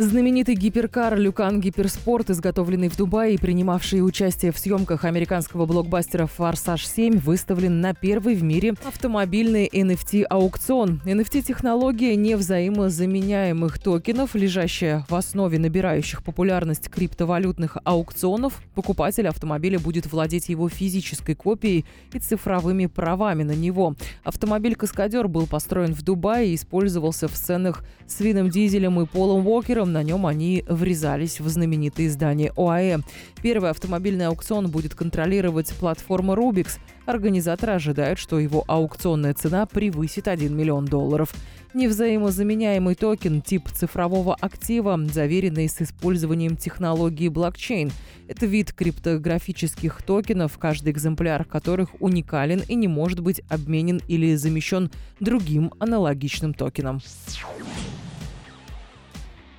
Знаменитый гиперкар «Люкан Гиперспорт», изготовленный в Дубае и принимавший участие в съемках американского блокбастера «Форсаж 7», выставлен на первый в мире автомобильный NFT-аукцион. NFT-технология невзаимозаменяемых токенов, лежащая в основе набирающих популярность криптовалютных аукционов, покупатель автомобиля будет владеть его физической копией и цифровыми правами на него. Автомобиль-каскадер был построен в Дубае и использовался в сценах с Вином Дизелем и Полом Уокером на нем они врезались в знаменитые здания ОАЭ. Первый автомобильный аукцион будет контролировать платформа Rubix. Организаторы ожидают, что его аукционная цена превысит 1 миллион долларов. Невзаимозаменяемый токен – тип цифрового актива, заверенный с использованием технологии блокчейн. Это вид криптографических токенов, каждый экземпляр которых уникален и не может быть обменен или замещен другим аналогичным токеном.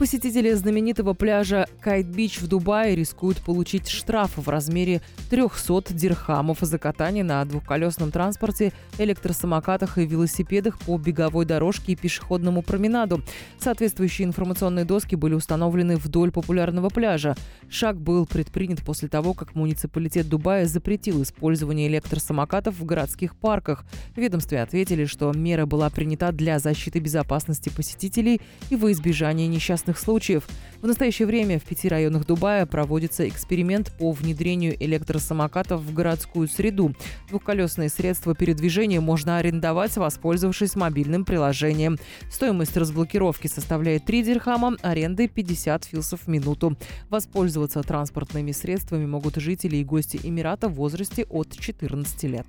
Посетители знаменитого пляжа Кайт-Бич в Дубае рискуют получить штраф в размере 300 дирхамов за катание на двухколесном транспорте, электросамокатах и велосипедах по беговой дорожке и пешеходному променаду. Соответствующие информационные доски были установлены вдоль популярного пляжа. Шаг был предпринят после того, как муниципалитет Дубая запретил использование электросамокатов в городских парках. В ведомстве ответили, что мера была принята для защиты безопасности посетителей и во избежание несчастных несчастных случаев. В настоящее время в пяти районах Дубая проводится эксперимент по внедрению электросамокатов в городскую среду. Двухколесные средства передвижения можно арендовать, воспользовавшись мобильным приложением. Стоимость разблокировки составляет 3 дирхама, аренды 50 филсов в минуту. Воспользоваться транспортными средствами могут жители и гости Эмирата в возрасте от 14 лет.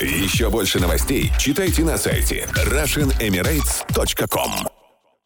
Еще больше новостей читайте на сайте RussianEmirates.com